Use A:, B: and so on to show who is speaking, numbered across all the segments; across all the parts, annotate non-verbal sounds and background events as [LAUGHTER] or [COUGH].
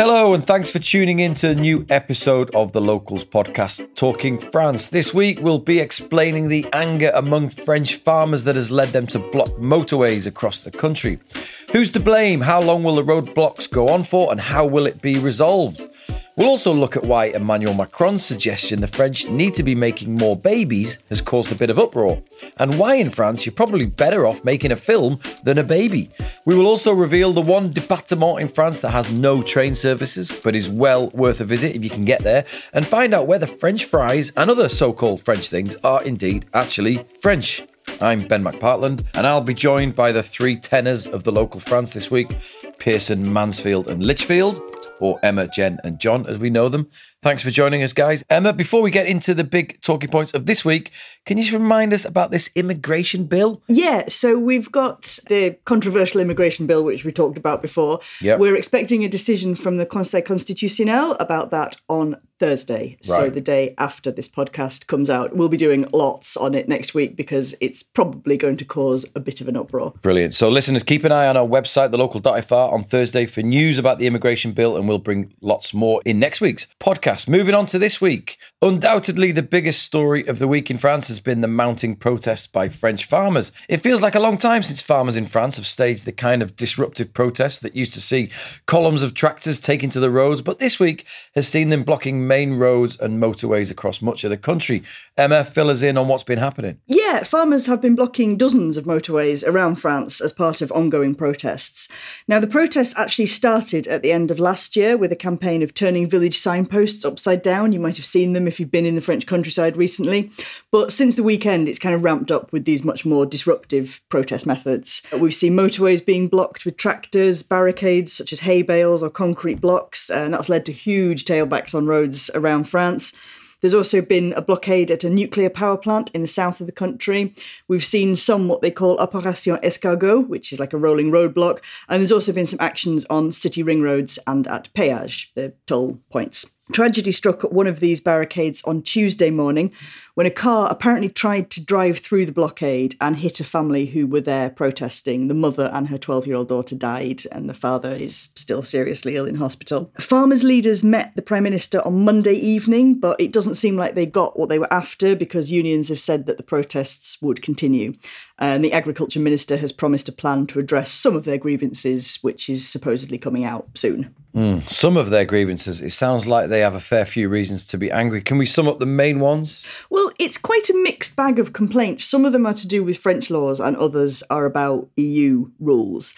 A: Hello, and thanks for tuning in to a new episode of the Locals podcast, Talking France. This week, we'll be explaining the anger among French farmers that has led them to block motorways across the country. Who's to blame? How long will the roadblocks go on for? And how will it be resolved? We'll also look at why Emmanuel Macron's suggestion the French need to be making more babies has caused a bit of uproar, and why in France you're probably better off making a film than a baby. We will also reveal the one département in France that has no train services but is well worth a visit if you can get there, and find out whether French fries and other so called French things are indeed actually French. I'm Ben McPartland, and I'll be joined by the three tenors of the local France this week Pearson, Mansfield, and Lichfield or Emma, Gen, and John, as we know them. Thanks for joining us, guys. Emma, before we get into the big talking points of this week, can you just remind us about this immigration bill?
B: Yeah, so we've got the controversial immigration bill, which we talked about before.
A: Yep.
B: We're expecting a decision from the Conseil Constitutionnel about that on Thursday. So the day after this podcast comes out. We'll be doing lots on it next week because it's probably going to cause a bit of an uproar.
A: Brilliant. So, listeners, keep an eye on our website, thelocal.fr, on Thursday for news about the immigration bill, and we'll bring lots more in next week's podcast. Moving on to this week. Undoubtedly, the biggest story of the week in France has been the mounting protests by French farmers. It feels like a long time since farmers in France have staged the kind of disruptive protests that used to see columns of tractors taken to the roads, but this week has seen them blocking main roads and motorways across much of the country. Emma, fill us in on what's been happening.
B: Yeah, farmers have been blocking dozens of motorways around France as part of ongoing protests. Now, the protests actually started at the end of last year with a campaign of turning village signposts upside down. You might have seen them if you've been in the French countryside recently. But since the weekend, it's kind of ramped up with these much more disruptive protest methods. We've seen motorways being blocked with tractors, barricades such as hay bales or concrete blocks, and that's led to huge tailbacks on roads around France. There's also been a blockade at a nuclear power plant in the south of the country. We've seen some what they call Opération Escargot, which is like a rolling roadblock. And there's also been some actions on city ring roads and at péage, the toll points. Tragedy struck at one of these barricades on Tuesday morning when a car apparently tried to drive through the blockade and hit a family who were there protesting. The mother and her 12 year old daughter died, and the father is still seriously ill in hospital. Farmers' leaders met the Prime Minister on Monday evening, but it doesn't seem like they got what they were after because unions have said that the protests would continue. And the Agriculture Minister has promised a plan to address some of their grievances, which is supposedly coming out soon. Mm.
A: Some of their grievances, it sounds like they have a fair few reasons to be angry. Can we sum up the main ones?
B: Well, it's quite a mixed bag of complaints. Some of them are to do with French laws, and others are about EU rules.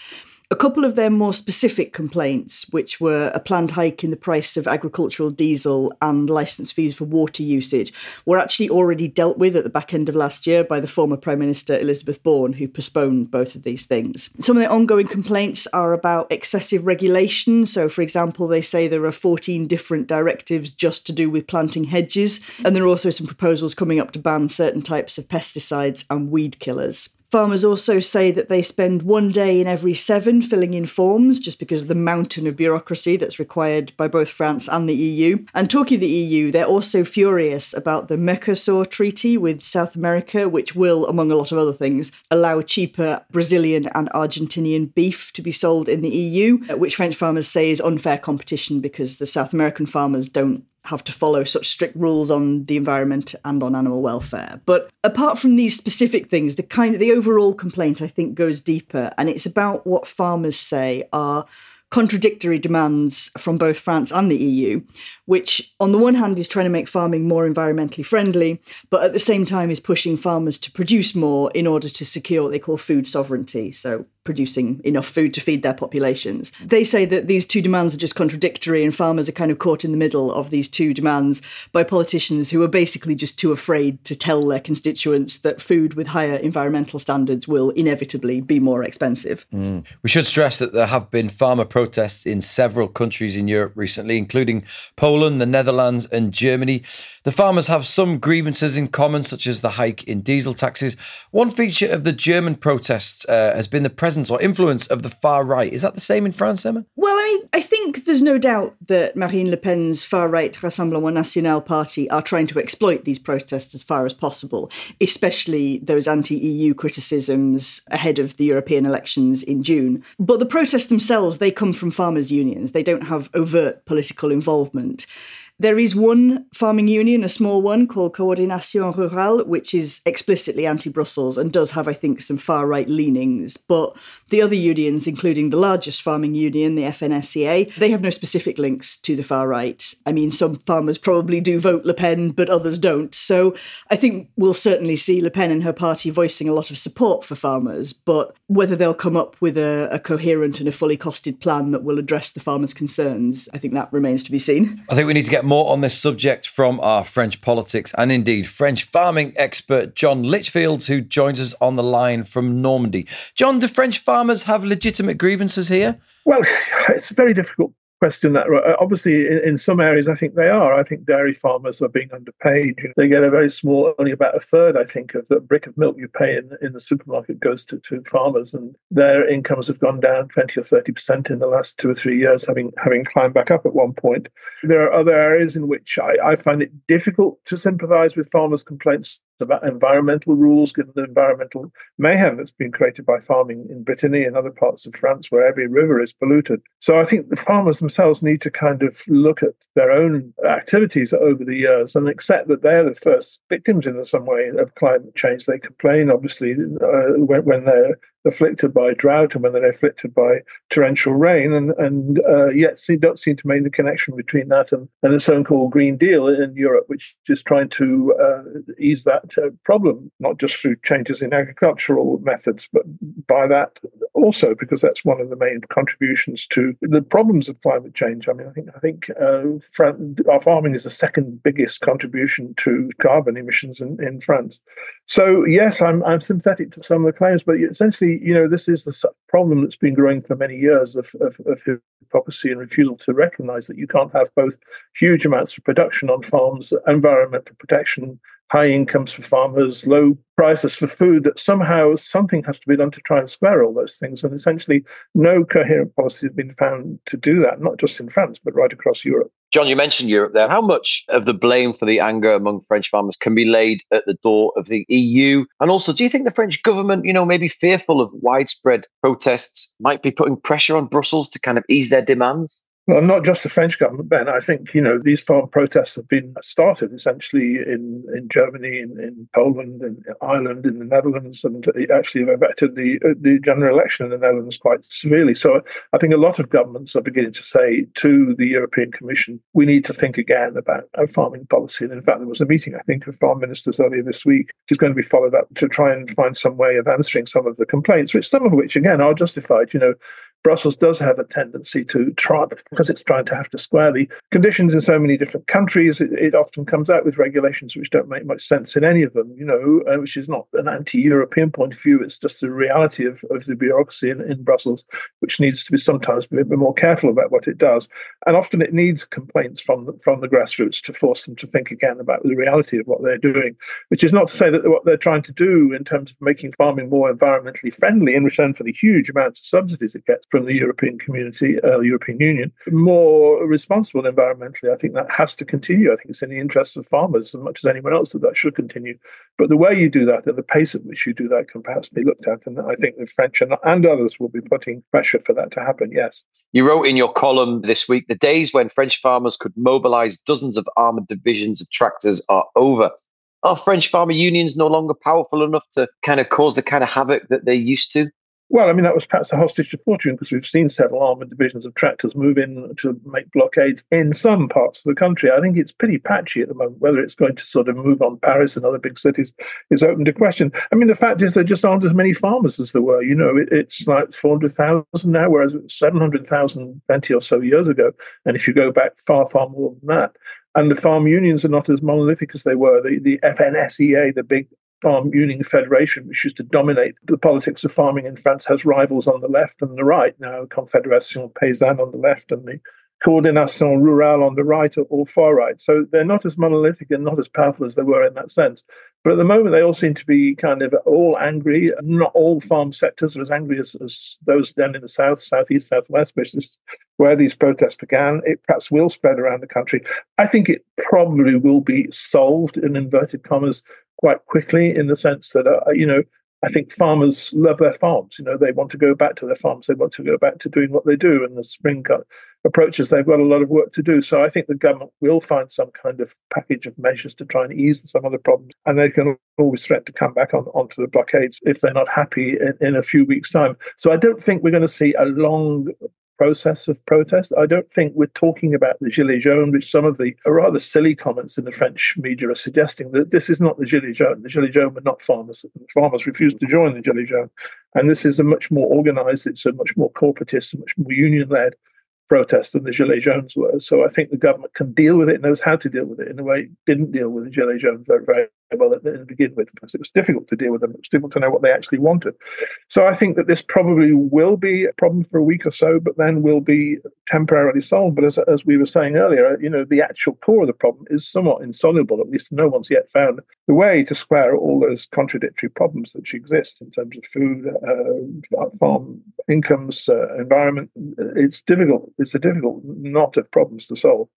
B: A couple of their more specific complaints, which were a planned hike in the price of agricultural diesel and licence fees for water usage, were actually already dealt with at the back end of last year by the former Prime Minister Elisabeth Borne, who postponed both of these things. Some of their ongoing complaints are about excessive regulation. So, for example, they say there are 14 different directives just to do with planting hedges, and there are also some proposals coming up to ban certain types of pesticides and weed killers. Farmers also say that they spend one day in every seven filling in forms just because of the mountain of bureaucracy that's required by both France and the EU. And talking of the EU, they're also furious about the Mercosur treaty with South America, which will, among a lot of other things, allow cheaper Brazilian and Argentinian beef to be sold in the EU, which French farmers say is unfair competition because the South American farmers don't have to follow such strict rules on the environment and on animal welfare. But apart from these specific things, the kind of the overall complaint I think goes deeper and it's about what farmers say are contradictory demands from both France and the EU, which on the one hand is trying to make farming more environmentally friendly, but at the same time is pushing farmers to produce more in order to secure what they call food sovereignty. So producing enough food to feed their populations. They say that these two demands are just contradictory and farmers are kind of caught in the middle of these two demands by politicians who are basically just too afraid to tell their constituents that food with higher environmental standards will inevitably be more expensive.
A: Mm. We should stress that there have been farmer protests in several countries in Europe recently, including Poland, the Netherlands, and Germany. The farmers have some grievances in common, such as the hike in diesel taxes. One feature of the German protests uh, has been the presence or influence of the far right. Is that the same in France, Emma?
B: Well, I mean, I think there's no doubt that Marine Le Pen's far right Rassemblement National party are trying to exploit these protests as far as possible, especially those anti EU criticisms ahead of the European elections in June. But the protests themselves, they come from farmers' unions, they don't have overt political involvement. There is one farming union, a small one called Coordination Rurale, which is explicitly anti Brussels and does have, I think, some far right leanings. But the other unions, including the largest farming union, the FNSEA, they have no specific links to the far right. I mean, some farmers probably do vote Le Pen, but others don't. So I think we'll certainly see Le Pen and her party voicing a lot of support for farmers. But whether they'll come up with a, a coherent and a fully costed plan that will address the farmers' concerns, I think that remains to be seen.
A: I think we need to get more on this subject from our French politics and indeed French farming expert John Lichfield, who joins us on the line from Normandy. John, do French farmers have legitimate grievances here?
C: Well, it's a very difficult question that uh, obviously in, in, some areas I think they are. I think dairy farmers are being underpaid. They get a very small, only about a third, I think, of the brick of milk you pay in, in the supermarket goes to, to farmers, and their incomes have gone down 20 or 30 percent in the last two or three years, having having climbed back up at one point. There are other areas in which I, I find it difficult to sympathise with farmers' complaints environmental rules, given the environmental mayhem that's been created by farming in Brittany and other parts of France where every river is polluted. So I think the farmers themselves need to kind of look at their own activities over the years and accept that they're the first victims in some way of climate change. They complain, obviously, uh, when, when they're afflicted by drought and when they're afflicted by torrential rain, and, and uh, yet see, don't seem to make the connection between that and, and the so-called Green Deal in Europe, which is trying to uh, ease that uh, problem, not just through changes in agricultural methods, but by that also because that's one of the main contributions to the problems of climate change. I mean, I think I think uh, our farming is the second biggest contribution to carbon emissions in, in France. So yes, I'm I'm sympathetic to some of the claims, but essentially, you know, this is the problem that's been growing for many years of, of, of hypocrisy and refusal to recognise that you can't have both huge amounts of production on farms, environmental protection, high incomes for farmers, low prices for food, that somehow something has to be done to try and square all those things. And essentially, no coherent policy has been found to do that, not just in France, but right across Europe.
D: John, you mentioned Europe there. How much of the blame for the anger among French farmers can be laid at the door of the EU? And also, do you think the French government, you know, maybe fearful of widespread protests, might be putting pressure on Brussels to kind of ease their demands?
C: Well, not just the French government, Ben. I think you know these farm protests have been started essentially in, in Germany, in, in Poland, in Ireland, in the Netherlands, and actually have affected the the general election in the Netherlands quite severely. So I think a lot of governments are beginning to say to the European Commission, we need to think again about our farming policy. And in fact, there was a meeting I think of farm ministers earlier this week, which is going to be followed up to try and find some way of answering some of the complaints, which some of which again are justified. You know, Brussels does have a tendency to try, because it's trying to have to square the conditions in so many different countries, it, it often comes out with regulations which don't make much sense in any of them, you know, uh, which is not an anti European point of view. It's just the reality of, of the bureaucracy in, in Brussels, which needs to be sometimes be a bit more careful about what it does. And often it needs complaints from the, from the grassroots to force them to think again about the reality of what they're doing, which is not to say that what they're trying to do in terms of making farming more environmentally friendly in return for the huge amounts of subsidies it gets from the European community, uh, European Union, more responsible environmentally. I think that has to continue. I think it's in the interests of farmers as much as anyone else that that should continue. But the way you do that and the pace at which you do that can perhaps be looked at. And I think the French and, and others will be putting pressure for that to happen, yes.
D: You wrote in your column this week the days when French farmers could mobilize dozens of armored divisions of tractors are over. Are French farmer unions no longer powerful enough to kind of cause the kind of havoc that they used to?
C: Well, I mean, that was perhaps a hostage to fortune because we've seen several armored divisions of tractors move in to make blockades in some parts of the country. I think it's pretty patchy at the moment. Whether it's going to sort of move on Paris and other big cities is open to question. I mean, the fact is there just aren't as many farmers as there were. You know, it, it's like 400,000 now, whereas 700,000 20 or so years ago. And if you go back far, far more than that, and the farm unions are not as monolithic as they were. The, the FNSEA, the big Farm Union Federation, which used to dominate the politics of farming in France, has rivals on the left and the right now. Confédération Paysanne on the left and the Coordination Rurale on the right or, or far right. So they're not as monolithic and not as powerful as they were in that sense. But at the moment, they all seem to be kind of all angry. Not all farm sectors are as angry as, as those down in the south, southeast, southwest, which is where these protests began. It perhaps will spread around the country. I think it probably will be solved in inverted commas quite quickly in the sense that, uh, you know, I think farmers love their farms. You know, they want to go back to their farms. They want to go back to doing what they do. And the spring approaches, they've got a lot of work to do. So I think the government will find some kind of package of measures to try and ease some of the problems. And they can always threaten to come back on onto the blockades if they're not happy in, in a few weeks' time. So I don't think we're going to see a long process of protest. I don't think we're talking about the Gilets jaunes, which some of the rather silly comments in the French media are suggesting that this is not the Gilets jaunes. The Gilets jaunes were not farmers. Farmers refused to join the Gilets jaunes. And this is a much more organized, it's a much more corporatist, much more union led protest than the Gilets jaunes were. So I think the government can deal with it, knows how to deal with it in a way it didn't deal with the Gilets jaunes very, very well to begin with, because it was difficult to deal with them. It was difficult to know what they actually wanted. So I think that this probably will be a problem for a week or so, but then will be temporarily solved. But as, as we were saying earlier, you know, the actual core of the problem is somewhat insoluble. At least no one's yet found the way to square all those contradictory problems that exist in terms of food, uh, farm incomes, uh, environment. It's difficult. It's a difficult knot of problems to solve.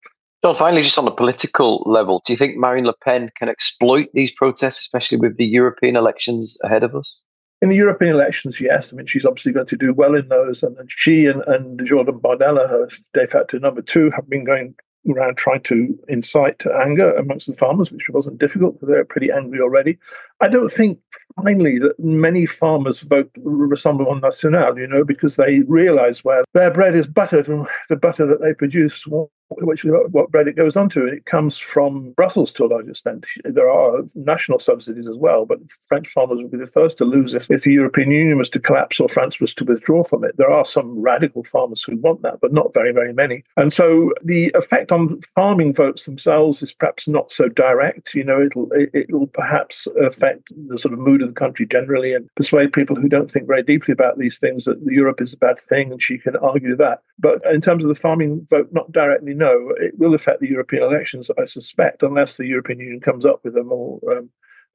D: John, finally, just on a political level, do you think Marine Le Pen can exploit these protests, especially with the European elections ahead of us?
C: In the European elections, yes. I mean, she's obviously going to do well in those. And she and, and Jordan Bardella, her de facto number two, have been going around trying to incite to anger amongst the farmers, which wasn't difficult because they're pretty angry already. I don't think finally that many farmers vote Rassemblement National, you know, because they realize where their bread is buttered and the butter that they produce which is what bread it goes onto. And it comes from Brussels to a large extent. There are national subsidies as well, but French farmers would be the first to lose if, if the European Union was to collapse or France was to withdraw from it. There are some radical farmers who want that, but not very, very many. And so the effect on farming votes themselves is perhaps not so direct. You know, it'll it'll perhaps affect the sort of mood of the country generally and persuade people who don't think very deeply about these things that Europe is a bad thing, and she can argue that. But in terms of the farming vote, not directly no, it will affect the European elections, I suspect, unless the European Union comes up with a more um,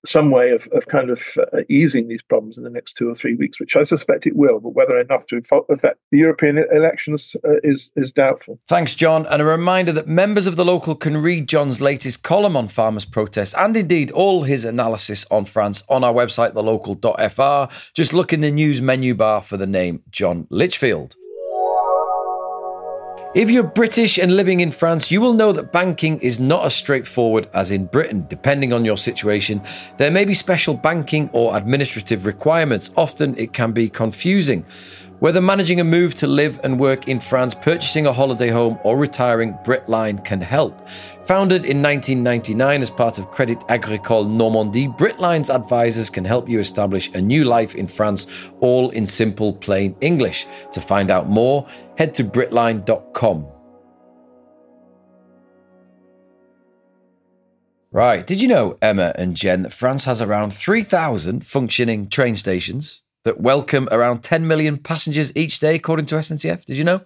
C: some way of, of kind of uh, easing these problems in the next two or three weeks, which I suspect it will. But whether enough to affect the European elections uh, is is doubtful.
A: Thanks, John. And a reminder that members of the local can read John's latest column on farmers' protests and indeed all his analysis on France on our website, thelocal.fr. Just look in the news menu bar for the name John Lichfield. If you're British and living in France, you will know that banking is not as straightforward as in Britain. Depending on your situation, there may be special banking or administrative requirements. Often it can be confusing. Whether managing a move to live and work in France, purchasing a holiday home, or retiring, Britline can help. Founded in 1999 as part of Crédit Agricole Normandie, Britline's advisors can help you establish a new life in France, all in simple, plain English. To find out more, head to Britline.com. Right. Did you know, Emma and Gen, that France has around 3,000 functioning train stations? That welcome around 10 million passengers each day, according to SNCF. Did you know?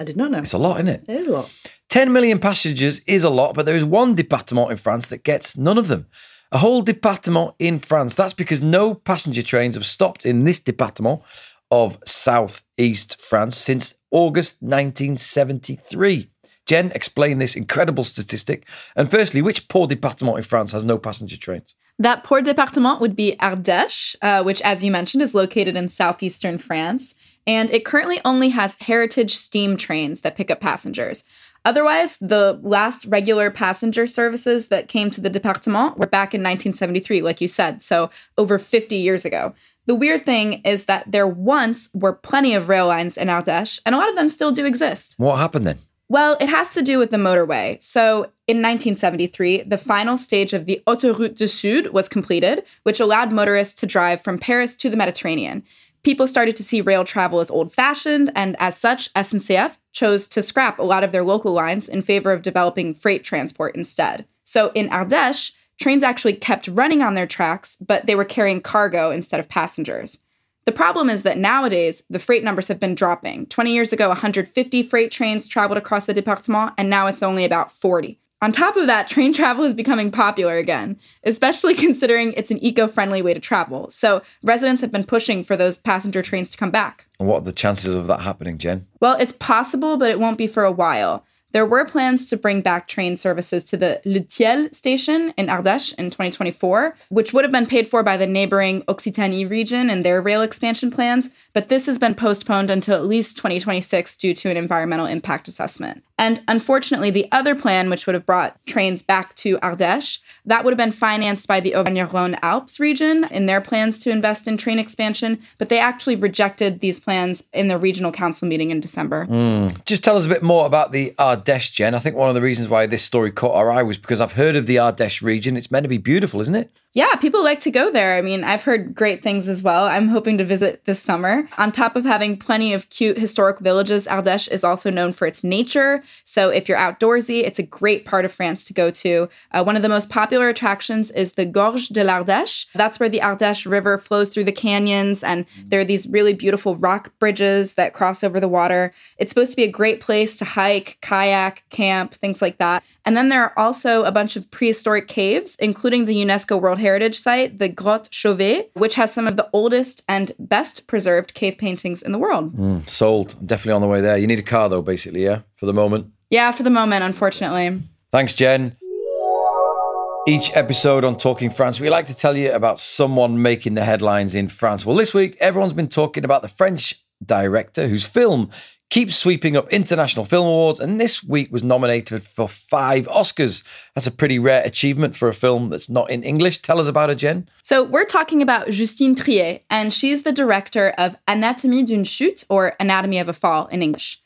B: I did not know.
A: It's a lot, isn't it?
B: It is a lot.
A: 10 million passengers is a lot, but there is one département in France that gets none of them. A whole département in France. That's because no passenger trains have stopped in this département of southeast France since August 1973. Gen, explain this incredible statistic. And firstly, which poor département in France has no passenger trains?
E: That poor département would be Ardèche, uh, which, as you mentioned, is located in southeastern France. And it currently only has heritage steam trains that pick up passengers. Otherwise, the last regular passenger services that came to the département were back in 1973, like you said, so over 50 years ago. The weird thing is that there once were plenty of rail lines in Ardèche, and a lot of them still do exist.
A: What happened then?
E: Well, it has to do with the motorway. So, in 1973, the final stage of the Autoroute du Sud was completed, which allowed motorists to drive from Paris to the Mediterranean. People started to see rail travel as old fashioned, and as such, SNCF chose to scrap a lot of their local lines in favor of developing freight transport instead. So, in Ardèche, trains actually kept running on their tracks, but they were carrying cargo instead of passengers. The problem is that nowadays the freight numbers have been dropping. 20 years ago, 150 freight trains traveled across the département, and now it's only about 40. On top of that, [LAUGHS] train travel is becoming popular again, especially considering it's an eco friendly way to travel. So residents have been pushing for those passenger trains to come back.
A: And what are the chances of that happening, Gen?
E: Well, it's possible, but it won't be for a while. There were plans to bring back train services to the Le Teil station in Ardèche in 2024, which would have been paid for by the neighboring Occitanie region and their rail expansion plans, but this has been postponed until at least 2026 due to an environmental impact assessment. And unfortunately, the other plan, which would have brought trains back to Ardèche, that would have been financed by the Auvergne-Rhône Alps region in their plans to invest in train expansion, but they actually rejected these plans in the regional council meeting in December.
A: Mm. Just tell us a bit more about the Ardèche, Gen. I think one of the reasons why this story caught our eye was because I've heard of the Ardèche region. It's meant to be beautiful, isn't it?
E: Yeah, people like to go there. I mean, I've heard great things as well. I'm hoping to visit this summer. On top of having plenty of cute historic villages, Ardèche is also known for its nature. So if you're outdoorsy, it's a great part of France to go to. Uh, one of the most popular attractions is the Gorge de l'Ardèche. That's where the Ardèche River flows through the canyons, and there are these really beautiful rock bridges that cross over the water. It's supposed to be a great place to hike, kayak, camp, things like that. And then there are also a bunch of prehistoric caves, including the UNESCO World Heritage Site, the Grotte Chauvet, which has some of the oldest and best preserved cave paintings in the world.
A: Mm, sold. Definitely on the way there. You need a car, though, basically, yeah, for the moment.
E: Yeah, for the moment, unfortunately.
A: Thanks, Gen. Each episode on Talking France, we like to tell you about someone making the headlines in France. Well, this week, everyone's been talking about the French director whose film keeps sweeping up international film awards and this week was nominated for five Oscars. That's a pretty rare achievement for a film that's not in English. Tell us about it, Gen.
E: So, we're talking about Justine Triet, and she's the director of Anatomie d'une chute, or Anatomy of a Fall in English.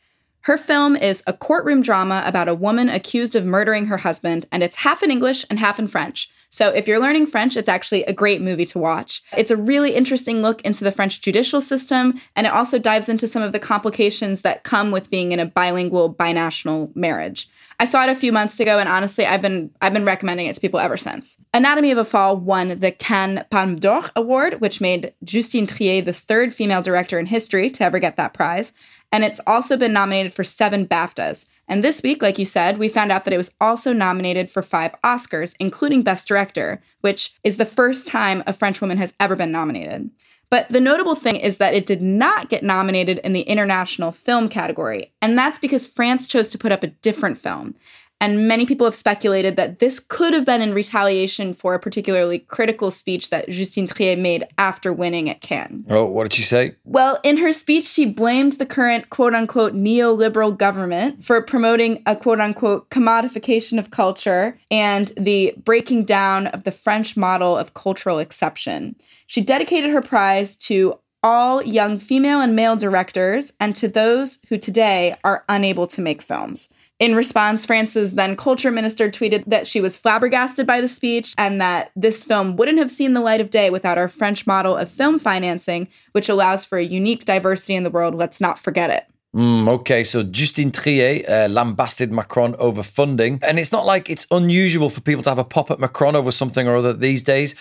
E: Her film is a courtroom drama about a woman accused of murdering her husband, and it's half in English and half in French. So if you're learning French, it's actually a great movie to watch. It's a really interesting look into the French judicial system, and it also dives into some of the complications that come with being in a bilingual, binational marriage. I saw it a few months ago, and honestly, I've been I've been recommending it to people ever since. Anatomy of a Fall won the Cannes Palme d'Or award, which made Justine Triet the third female director in history to ever get that prize, and it's also been nominated for seven BAFTAs. And this week, like you said, we found out that it was also nominated for five Oscars, including Best Director, which is the first time a French woman has ever been nominated. But the notable thing is that it did not get nominated in the international film category, and that's because France chose to put up a different film. And many people have speculated that this could have been in retaliation for a particularly critical speech that Justine Triet made after winning at Cannes.
A: Oh, what did she say?
E: Well, in her speech, she blamed the current quote unquote neoliberal government for promoting a quote unquote commodification of culture and the breaking down of the French model of cultural exception. She dedicated her prize to all young female and male directors and to those who today are unable to make films. In response, France's then culture minister tweeted that she was flabbergasted by the speech and that this film wouldn't have seen the light of day without our French model of film financing, which allows for a unique diversity in the world. Let's not forget it.
A: Mm, okay, so Justine Triet uh, lambasted Macron over funding. And it's not like it's unusual for people to have a pop at Macron over something or other these days.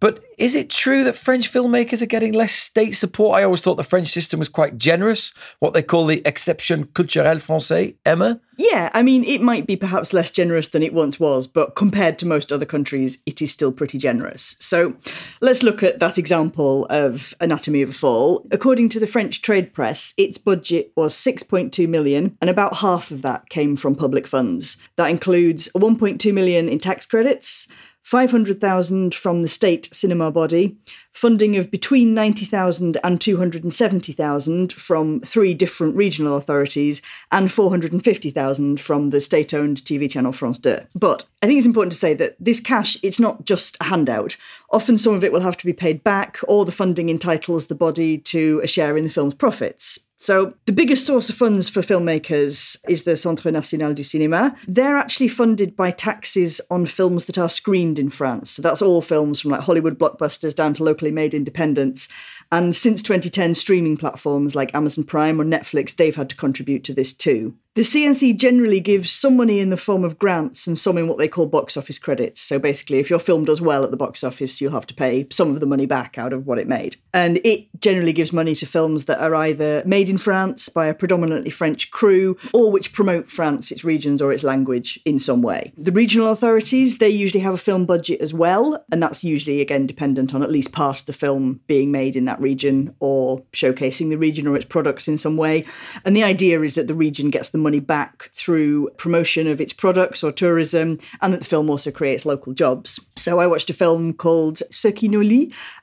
A: But is it true that French filmmakers are getting less state support? I always thought the French system was quite generous, what they call the exception culturelle française. Emma?
B: Yeah, I mean, it might be perhaps less generous than it once was, but compared to most other countries, it is still pretty generous. So let's look at that example of Anatomy of a Fall. According to the French trade press, its budget was 6.2 million, and about half of that came from public funds. That includes 1.2 million in tax credits, 500,000 from the state cinema body, funding of between 90,000 and 270,000 from three different regional authorities, and 450,000 from the state owned TV channel France 2. But I think it's important to say that this cash, it's not just a handout. Often some of it will have to be paid back, or the funding entitles the body to a share in the film's profits. So, the biggest source of funds for filmmakers is the Centre National du Cinéma. They're actually funded by taxes on films that are screened in France. So, that's all films from like Hollywood blockbusters down to locally made independents. And since 2010, streaming platforms like Amazon Prime or Netflix, they've had to contribute to this too. The CNC generally gives some money in the form of grants and some in what they call box office credits. So basically, if your film does well at the box office, you'll have to pay some of the money back out of what it made. And it generally gives money to films that are either made in France by a predominantly French crew or which promote France, its regions, or its language in some way. The regional authorities, they usually have a film budget as well. And that's usually, again, dependent on at least part of the film being made in that region or showcasing the region or its products in some way. And the idea is that the region gets the money back through promotion of its products or tourism, and that the film also creates local jobs. So I watched a film called Ce qui nous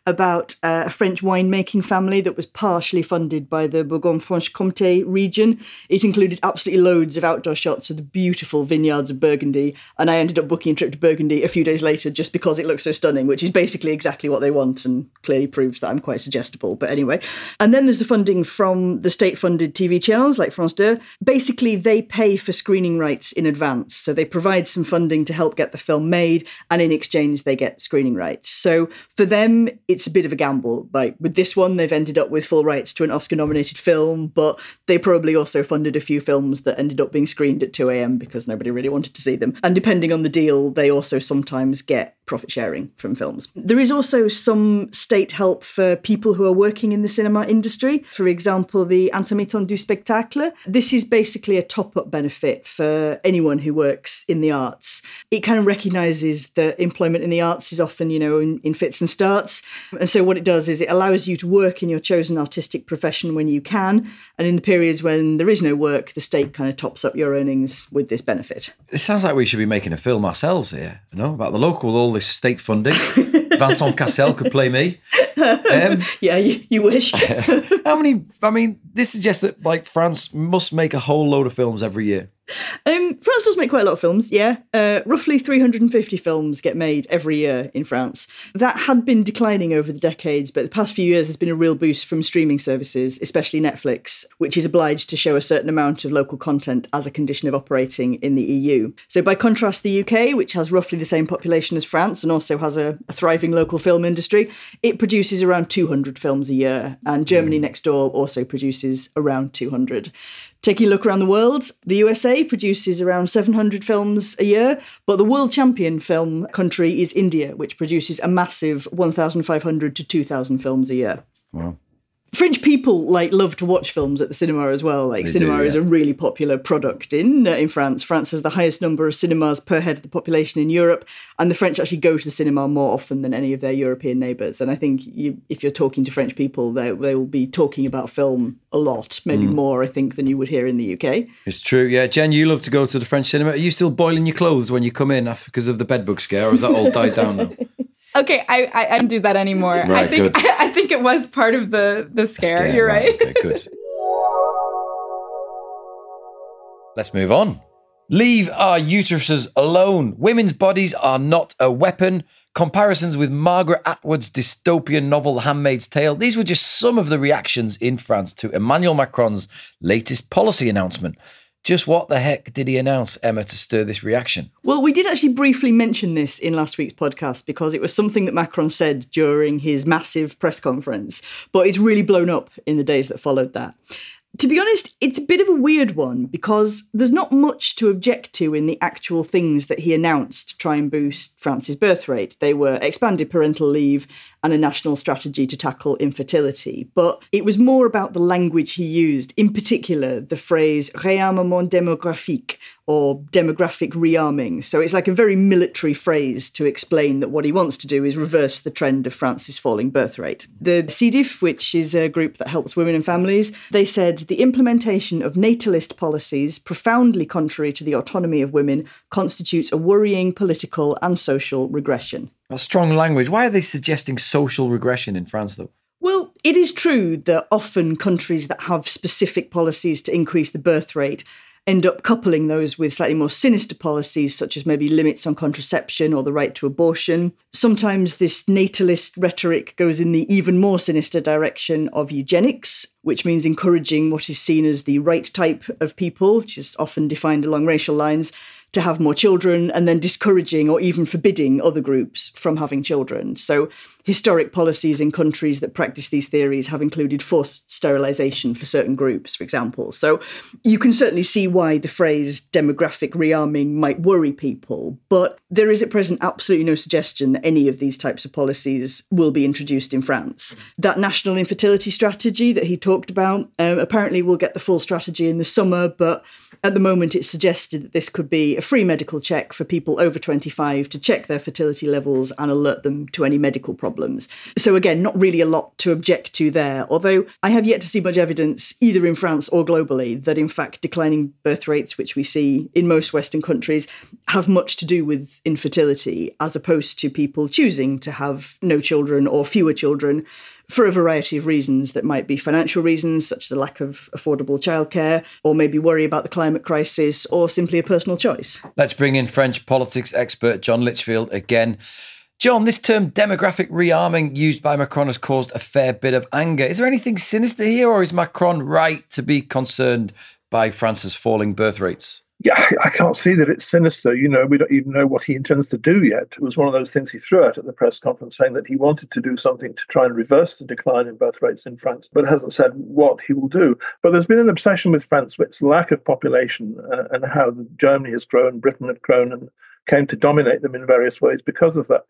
B: about uh, a French winemaking family that was partially funded by the Bourgogne-Franche-Comté region. It included absolutely loads of outdoor shots of the beautiful vineyards of Burgundy, and I ended up booking a trip to Burgundy a few days later just because it looks so stunning, which is basically exactly what they want and clearly proves that I'm quite suggestible. But anyway, and then there's the funding from the state-funded TV channels like France 2. Basically, they pay for screening rights in advance. So they provide some funding to help get the film made, and in exchange, they get screening rights. So for them, it's a bit of a gamble. Like with this one, they've ended up with full rights to an Oscar nominated film, but they probably also funded a few films that ended up being screened at 2 a.m. because nobody really wanted to see them. And depending on the deal, they also sometimes get profit sharing from films. There is also some state help for people who are working in the cinema industry. For example, the Intermittent du Spectacle. This is basically a top up benefit for anyone who works in the arts. It kind of recognizes that employment in the arts is often, you know, in, in fits and starts. And so what it does is it allows you to work in your chosen artistic profession when you can. And in the periods when there is no work, the state kind of tops up your earnings with this benefit.
A: It sounds like we should be making a film ourselves here, you know, about the local, all this state funding. [LAUGHS] Vincent Cassel could play me. Um, [LAUGHS]
B: yeah, you, you wish. [LAUGHS]
A: how many? I mean, this suggests that like France must make a whole load of films every year.
B: Um, France does make quite a lot of films, yeah. Uh, roughly 350 films get made every year in France. That had been declining over the decades, but the past few years there's been a real boost from streaming services, especially Netflix, which is obliged to show a certain amount of local content as a condition of operating in the EU. So, by contrast, the UK, which has roughly the same population as France and also has a, a thriving local film industry, it produces around 200 films a year, and Germany next door also produces around 200. Taking a look around the world, the USA produces around 700 films a year, but the world champion film country is India, which produces a massive 1,500 to 2,000 films a year.
A: Wow.
B: French people like love to watch films at the cinema as well. Like
A: They
B: cinema
A: do,
B: is a really popular product in uh, in France. France has the highest number of cinemas per head of the population in Europe, and the French actually go to the cinema more often than any of their European neighbours. And I think you, if you're talking to French people, they they will be talking about film a lot, maybe
A: Mm.
B: more, I think, than you would hear in the UK.
A: It's true. Yeah, Gen, you love to go to the French cinema. Are you still boiling your clothes when you come in after, because of the bedbug scare, or has that all died down now? [LAUGHS]
E: Okay, I, I, I don't do that anymore. I think
A: good. [LAUGHS]
E: I, think it was part of the the scare.
A: Scare,
E: You're right.
A: Okay, good. Let's move on. Leave our uteruses alone. Women's bodies are not a weapon. Comparisons with Margaret Atwood's dystopian novel The Handmaid's Tale. These were just some of the reactions in France to Emmanuel Macron's latest policy announcement. Just what the heck did he announce, Emma, to stir this reaction?
B: Well, we did actually briefly mention this in last week's podcast because it was something that Macron said during his massive press conference, but it's really blown up in the days that followed that. To be honest, it's a bit of a weird one because there's not much to object to in the actual things that he announced to try and boost France's birth rate. They were expanded parental leave and a national strategy to tackle infertility. But it was more about the language he used, in particular, the phrase réarmement démographique or demographic rearming. So it's like a very military phrase to explain that what he wants to do is reverse the trend of France's falling birth rate. The CDIF, which is a group that helps women and families, they said the implementation of natalist policies profoundly contrary to the autonomy of women constitutes a worrying political and social regression.
A: Strong language. Why are they suggesting social regression in France, though?
B: Well, it is true that often countries that have specific policies to increase the birth rate end up coupling those with slightly more sinister policies, such as maybe limits on contraception or the right to abortion. Sometimes this natalist rhetoric goes in the even more sinister direction of eugenics, which means encouraging what is seen as the right type of people, which is often defined along racial lines, to have more children and then discouraging or even forbidding other groups from having children. So, historic policies in countries that practice these theories have included forced sterilization for certain groups, for example. So, you can certainly see why the phrase demographic rearming might worry people, but there is at present absolutely no suggestion that any of these types of policies will be introduced in France. That national infertility strategy that he talked about um, apparently will get the full strategy in the summer, but at the moment it's suggested that this could be a free medical check for people over 25 to check their fertility levels and alert them to any medical problems. So, again, not really a lot to object to there, although I have yet to see much evidence, either in France or globally, that in fact declining birth rates, which we see in most Western countries, have much to do with infertility, as opposed to people choosing to have no children or fewer children for a variety of reasons that might be financial reasons, such as the lack of affordable childcare, or maybe worry about the climate crisis, or simply a personal choice.
A: Let's bring in French politics expert John Lichfield again. John, this term demographic rearming used by Macron has caused a fair bit of anger. Is there anything sinister here, or is Macron right to be concerned by France's falling birth rates?
C: yeah, I can't see that it's sinister. You know, we don't even know what he intends to do yet. It was one of those things he threw out at the press conference saying that he wanted to do something to try and reverse the decline in birth rates in France, but hasn't said what he will do. But there's been an obsession with France with its lack of population uh, and how Germany has grown, Britain had grown, and came to dominate them in various ways because of that.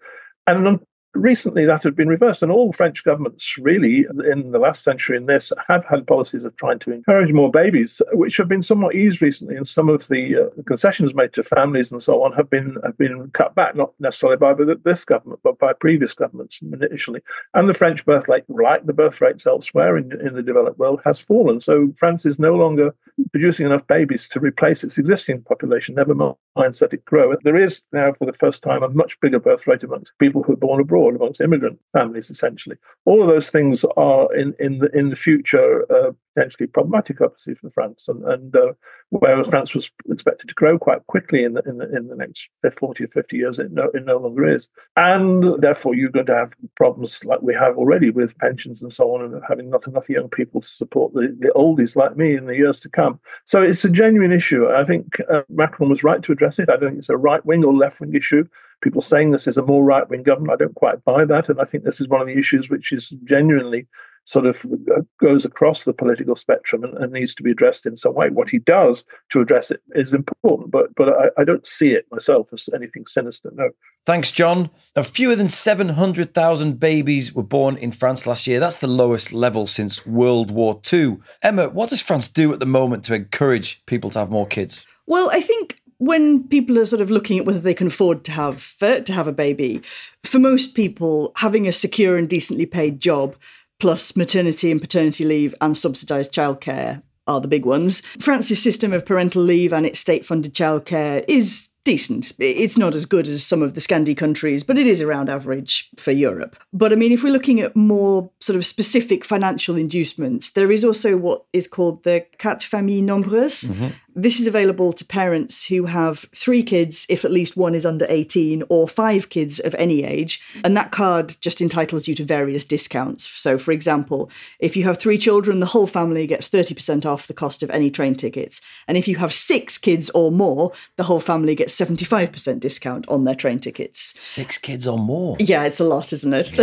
C: And recently that had been reversed and all french governments really in the last century in this have had policies of trying to encourage more babies which have been somewhat eased recently and some of the, uh, concessions made to families and so on have been have been cut back not necessarily by this government but by previous governments initially. And the french birth rate like the birth rates elsewhere in, in the developed world has fallen. So france is no longer producing enough babies to replace its existing population never mind let it grow. There is now for the first time a much bigger birth rate amongst people who are born abroad amongst immigrant families, essentially. All of those things are in, in the in the future uh, potentially problematic, obviously, for France. And, and uh, whereas France was expected to grow quite quickly in the, in the, in the next 40 or 50 years, it no, it no longer is. And therefore, you're going to have problems like we have already with pensions and so on, and having not enough young people to support the, the oldies like me in the years to come. So it's a genuine issue. I think uh, Macron was right to address it. I don't think it's a right wing or left wing issue people saying this is a more right wing government. I don't quite buy that. And I think this is one of the issues which is genuinely sort of uh, goes across the political spectrum and, and, needs to be addressed in some way. What he does to address it is important, but but I, I don't see it myself as anything sinister. No.
A: Thanks, John. Now, fewer than 700,000 babies were born in France last year. That's the lowest level since World War II. Emma, what does France do at the moment to encourage people to have more kids?
B: Well, I think when people are sort of looking at whether they can afford to have to have a baby, for most people, having a secure and decently paid job plus maternity and paternity leave and subsidised childcare are the big ones. France's system of parental leave and its state funded childcare is decent. It's not as good as some of the Scandi countries, but it is around average for Europe. But I mean, if we're looking at more sort of specific financial inducements, there is also what is called the Carte Famille Nombreuse, mm-hmm. This is available to parents who have three kids, if at least one is under 18, or five kids of any age. And that card just entitles you to various discounts. So, for example, if you have three children, the whole family gets 30% off the cost of any train tickets. And if you have six kids or more, the whole family gets 75% discount on their train tickets.
A: Six kids or more?
B: Yeah, it's a lot, isn't it?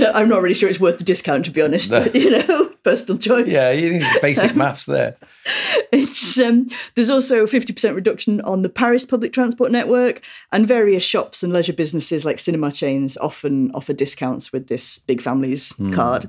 B: Yeah. [LAUGHS] I'm not really sure it's worth the discount, to be honest, no. but you know, [LAUGHS] personal choice.
A: Yeah, you need basic [LAUGHS] maths there.
B: It's um, there's also a 50% reduction on the Paris public transport network, and various shops and leisure businesses like cinema chains often offer discounts with this Big Families mm. card.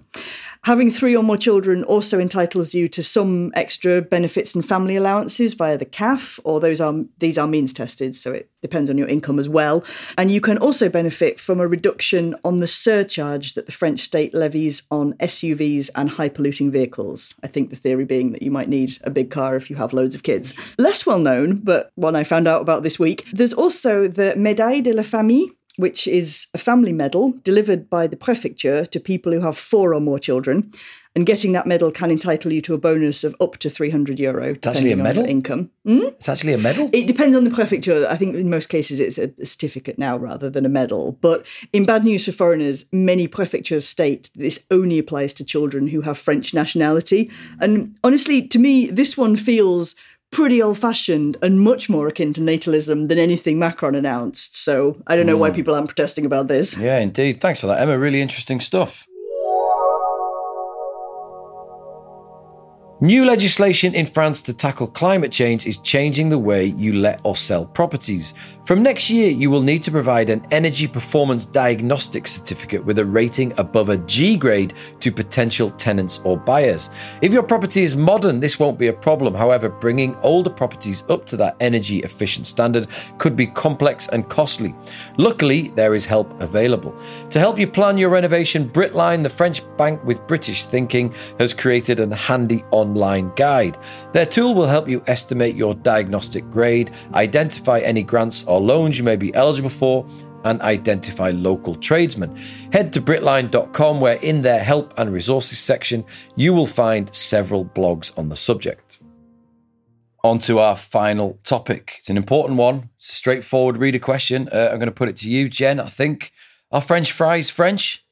B: Having three or more children also entitles you to some extra benefits and family allowances via the CAF, or those are these are means tested, so it depends on your income as well. And you can also benefit from a reduction on the surcharge that the French state levies on SUVs and high polluting vehicles. I think the theory being that you might need a big car if you have loads of kids. Less well known, but one I found out about this week. There's also the Médaille de la Famille which is a family medal delivered by the prefecture to people who have four or more children. And getting that medal can entitle you to a bonus of up to 300 euro.
A: That's actually a medal?
B: your Income. Hmm?
A: It's actually a medal.
B: It depends on the prefecture. I think in most cases it's a certificate now rather than a medal. But in bad news for foreigners, many prefectures state this only applies to children who have French nationality. And honestly, to me, this one feels pretty old fashioned and much more akin to natalism than anything Macron announced. So I don't know why hmm. people aren't protesting about this.
A: Yeah, indeed. Thanks for that, Emma. Really interesting stuff. New legislation in France to tackle climate change is changing the way you let or sell properties. From next year, you will need to provide an energy performance diagnostic certificate with a rating above a G grade to potential tenants or buyers. If your property is modern, this won't be a problem. However, bringing older properties up to that energy efficient standard could be complex and costly. Luckily, there is help available. To help you plan your renovation, Britline, the French bank with British thinking, has created a handy online guide. Their tool will help you estimate your diagnostic grade, identify any grants or loans you may be eligible for, and identify local tradesmen. Head to Britline.com, where in their help and resources section, you will find several blogs on the subject. On to our final topic. It's an important one. It's a straightforward reader question. Uh, I'm going to put it to you, Gen. I think are French fries French?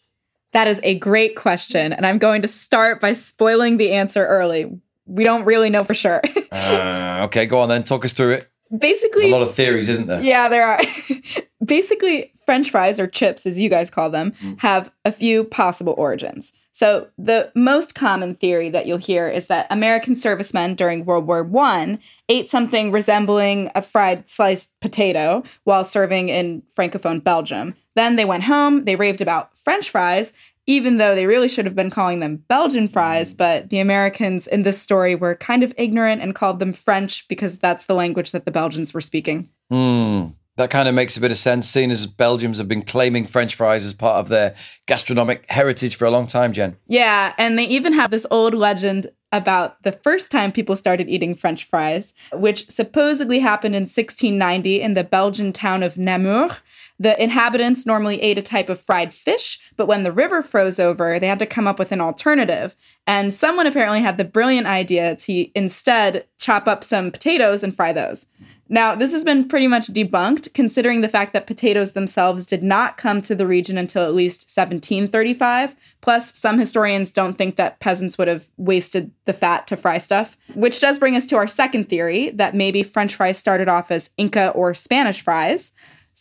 E: That is a great question. And I'm going to start by spoiling the answer early. We don't really know for sure. [LAUGHS]
A: Uh, okay, go on then. Talk us through it. There's
E: Basically,
A: a lot of theories, isn't there?
E: Yeah, there are. [LAUGHS] Basically, French fries or chips, as you guys call them, have a few possible origins. So, the most common theory that you'll hear is that American servicemen during World War I ate something resembling a fried sliced potato while serving in Francophone Belgium. Then they went home, they raved about French fries, even though they really should have been calling them Belgian fries, but the Americans in this story were kind of ignorant and called them French because that's the language that the Belgians were speaking.
A: Hmm. That kind of makes a bit of sense, seeing as Belgians have been claiming French fries as part of their gastronomic heritage for a long time, Gen.
E: Yeah, and they even have this old legend about the first time people started eating French fries, which supposedly happened in 1690 in the Belgian town of Namur. The inhabitants normally ate a type of fried fish, but when the river froze over, they had to come up with an alternative. And someone apparently had the brilliant idea to instead chop up some potatoes and fry those. Now, this has been pretty much debunked, considering the fact that potatoes themselves did not come to the region until at least 1735. Plus, some historians don't think that peasants would have wasted the fat to fry stuff. Which does bring us to our second theory that maybe French fries started off as Inca or Spanish fries.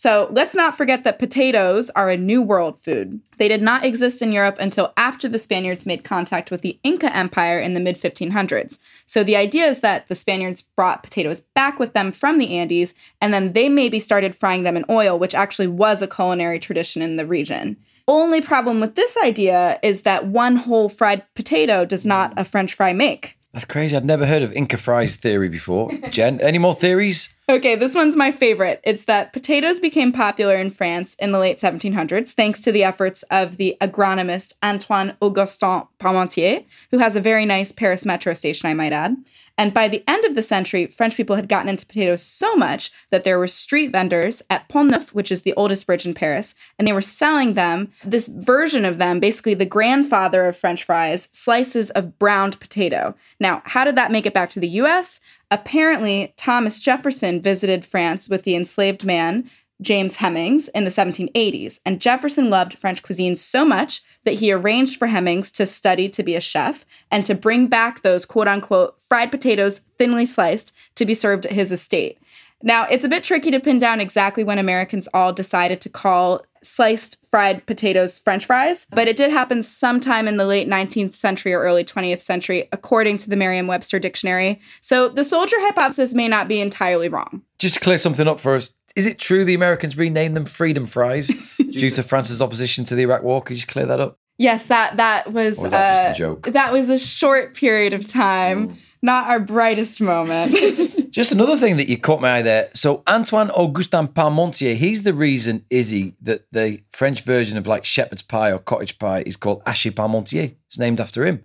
E: So let's not forget that potatoes are a New World food. They did not exist in Europe until after the Spaniards made contact with the Inca Empire in the mid 1500s. So the idea is that the Spaniards brought potatoes back with them from the Andes, and then they maybe started frying them in oil, which actually was a culinary tradition in the region. Only problem with this idea is that one whole fried potato does not a French fry make.
A: That's crazy. I'd never heard of Inca fries theory before. Gen, any more theories?
E: Okay, this one's my favorite. It's that potatoes became popular in France in the late 1700s thanks to the efforts of the agronomist Antoine Augustin Parmentier, who has a very nice Paris metro station, I might add. And by the end of the century, French people had gotten into potatoes so much that there were street vendors at Pont Neuf, which is the oldest bridge in Paris, and they were selling them, this version of them, basically the grandfather of French fries, slices of browned potato. Now, how did that make it back to the US? Apparently, Thomas Jefferson visited France with the enslaved man, James Hemings in the 1780s, and Jefferson loved French cuisine so much that he arranged for Hemings to study to be a chef and to bring back those quote unquote fried potatoes thinly sliced to be served at his estate. Now, it's a bit tricky to pin down exactly when Americans all decided to call sliced fried potatoes french fries, but it did happen sometime in the late 19th century or early 20th century, according to the Merriam Webster Dictionary. So the soldier hypothesis may not be entirely wrong.
A: Just to clear something up for us, is it true the Americans renamed them freedom fries [LAUGHS] due to France's opposition to the Iraq War? Could you just clear that up?
E: Yes, that that was,
A: Or was that just a
E: uh,
A: joke? Mm.
E: That was a short period of time, not our brightest moment. [LAUGHS]
A: Just another thing that you caught my eye there. So Antoine Augustin Parmentier, he's the reason, is he, that the French version of like shepherd's pie or cottage pie is called hachis parmentier. It's named after him.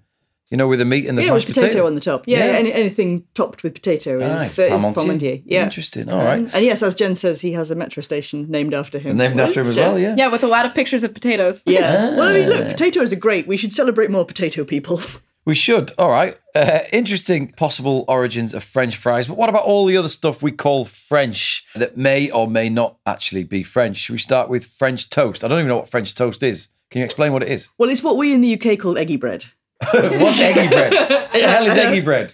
A: You know, with the meat and the
B: yeah, with
A: mashed
B: potato, on the top. Yeah,
A: Yeah.
B: Any, anything topped with potato
A: Aye,
B: is, uh, is
A: parmentier.
B: parmentier. Yeah.
A: Interesting. All right.
B: Um, and yes, as Gen says, he has a metro station named after him.
A: Named after him as well, yeah.
E: Yeah, with a lot of pictures of potatoes.
B: Yeah. [LAUGHS] Well, I mean,
A: Ah.
B: look, potatoes are great. We should celebrate more potato people. [LAUGHS]
A: We should. All right. Uh, interesting possible origins of French fries. But what about all the other stuff we call French that may or may not actually be French? Should we start with French toast? I don't even know what French toast is. Can you explain what it is?
B: well, it's what we in the UK call eggy bread. [LAUGHS]
A: What's eggy bread? [LAUGHS] What the hell is eggy bread?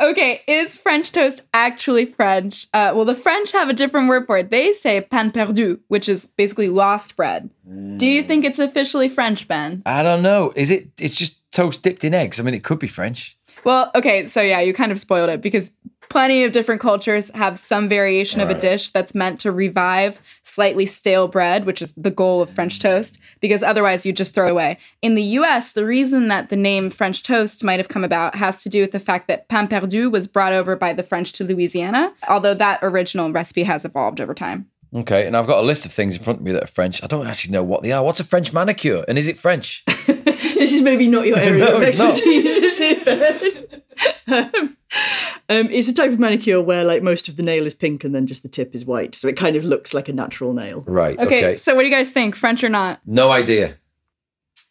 E: Okay, is French toast actually French? Uh, well, the French have a different word for it. They say pain perdu, which is basically lost bread. Do you think it's officially French, Ben?
A: I don't know. Is it? It's just toast dipped in eggs. I mean, it could be French.
E: Well, okay, so yeah, you kind of spoiled it because plenty of different cultures have some variation of a dish that's meant to revive slightly stale bread, which is the goal of French mm. toast, because otherwise you just throw it away. In the US, the reason that the name French toast might have come about has to do with the fact that pain perdu was brought over by the French to Louisiana, although that original recipe has evolved over time.
A: Okay, and I've got a list of things in front of me that are French. I don't actually know what they are. What's a French manicure? And is it French? [LAUGHS] [LAUGHS]
B: this is maybe not your [LAUGHS] area
A: No,
B: of expertise, is it? um, um, it's a type of manicure where, like, most of the nail is pink and then just the tip is white, so it kind of looks like a natural nail.
A: Right.
E: Okay,
A: Okay.
E: so what do you guys think, French or not?
A: No idea.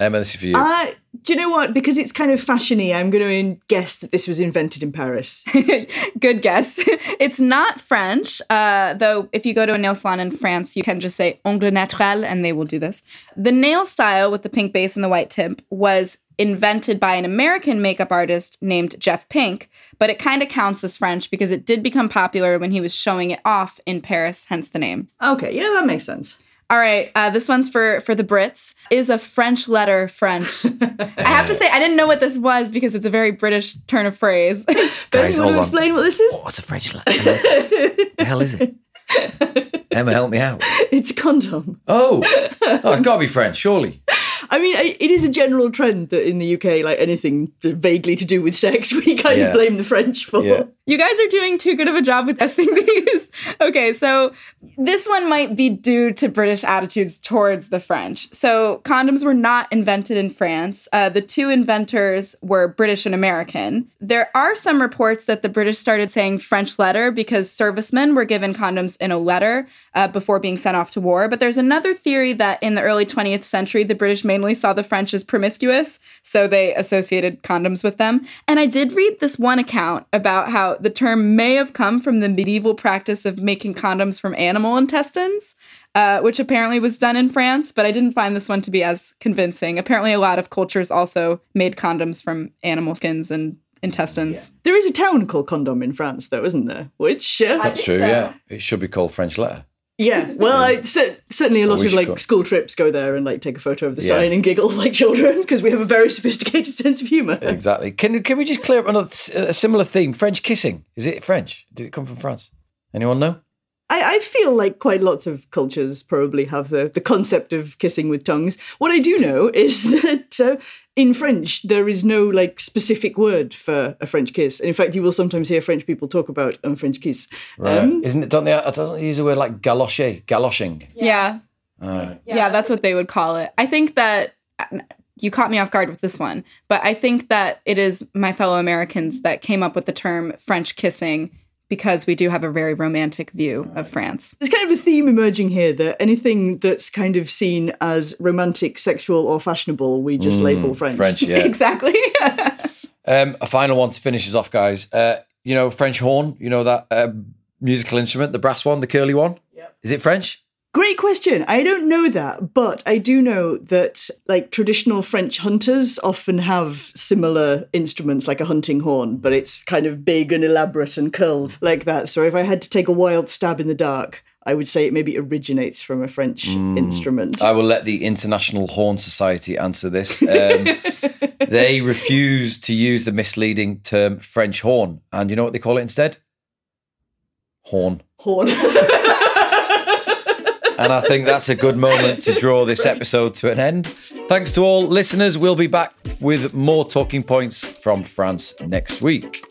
A: Emma, this is for you.
B: Uh, do you know what? Because it's kind of fashiony, I'm going to guess that this was invented in Paris. [LAUGHS]
E: Good guess. [LAUGHS] it's not French, uh, though if you go to a nail salon in France, you can just say ongle naturel and they will do this. The nail style with the pink base and the white tip was invented by an American makeup artist named Jeff Pink, but it kind of counts as French because it did become popular when he was showing it off in Paris, hence the name.
B: Okay, yeah, that makes sense.
E: All right, uh, this one's for for the Brits. Is a French letter French? [LAUGHS] I have to say I didn't know what this was because it's a very British turn of phrase. [LAUGHS]
A: Guys,
B: you want to
A: on.
B: explain what this is?
A: What's a French letter? the hell is it? [LAUGHS] Emma, help me out.
B: It's a condom.
A: Oh, oh it's got to be French, surely.
B: I mean, it is a general trend that in the UK, like anything vaguely to do with sex, we kind
A: Yeah.
B: of blame the French for.
A: Yeah.
E: You guys are doing too good of a job with guessing [LAUGHS] these. okay, so this one might be due to British attitudes towards the French. So condoms were not invented in France. Uh, the two inventors were British and American. There are some reports that the British started saying French letter because servicemen were given condoms in a letter uh, before being sent off to war. But there's another theory that in the early 20th century, the British mainly saw the French as promiscuous, so they associated condoms with them. And I did read this one account about how the term may have come from the medieval practice of making condoms from animal intestines, uh, which apparently was done in France, but I didn't find this one to be as convincing. Apparently, a lot of cultures also made condoms from animal skins and intestines.
B: There is a town called Condom in France, though, isn't there? Which, uh,
A: That's true, yeah. It should be called French letter.
B: Yeah, [LAUGHS] well, I, um, certainly a lot
A: we
B: of like
A: go-
B: school trips go there and like take a photo of the
A: Yeah.
B: sign and giggle like children because we have a very sophisticated [LAUGHS] sense of humour.
A: Exactly. Can can we just clear up another a similar theme? French kissing. Is it French? Did it come from France? Anyone know?
B: I, I feel like quite lots of cultures probably have the, the concept of kissing with tongues. What I do know [LAUGHS] is that uh, in French, there is no like specific word for a French kiss. And in fact, you will sometimes hear French people talk about a French kiss.
A: Right.
B: Um,
A: Isn't it? Don't they? Don't they use a word like galocher, galoshing.
E: Yeah.
A: Right.
E: Yeah, that's what they would call it. I think that you caught me off guard with this one, but I think that it is my fellow Americans that came up with the term French kissing because we do have a very romantic view of France.
B: There's kind of a theme emerging here that anything that's kind of seen as romantic, sexual, or fashionable, we just label French.
A: French, [LAUGHS] yeah.
E: Exactly. [LAUGHS]
A: Um, a final one to finish us off, guys. Uh, you know, French horn. You know that uh, musical instrument, the brass one, the curly one. Yep. Is it French?
B: Great question. I don't know that, but I do know that like traditional French hunters often have similar instruments like a hunting horn, but it's kind of big and elaborate and curled like that. So if I had to take a wild stab in the dark, I would say it maybe originates from a French instrument.
A: I will let the International Horn Society answer this. Um, [LAUGHS] they refuse to use the misleading term French horn, and you know what they call it instead? Horn.
B: horn. [LAUGHS]
A: And I think that's a good moment to draw this episode to an end. Thanks to all listeners. We'll be back with more talking points from France next week.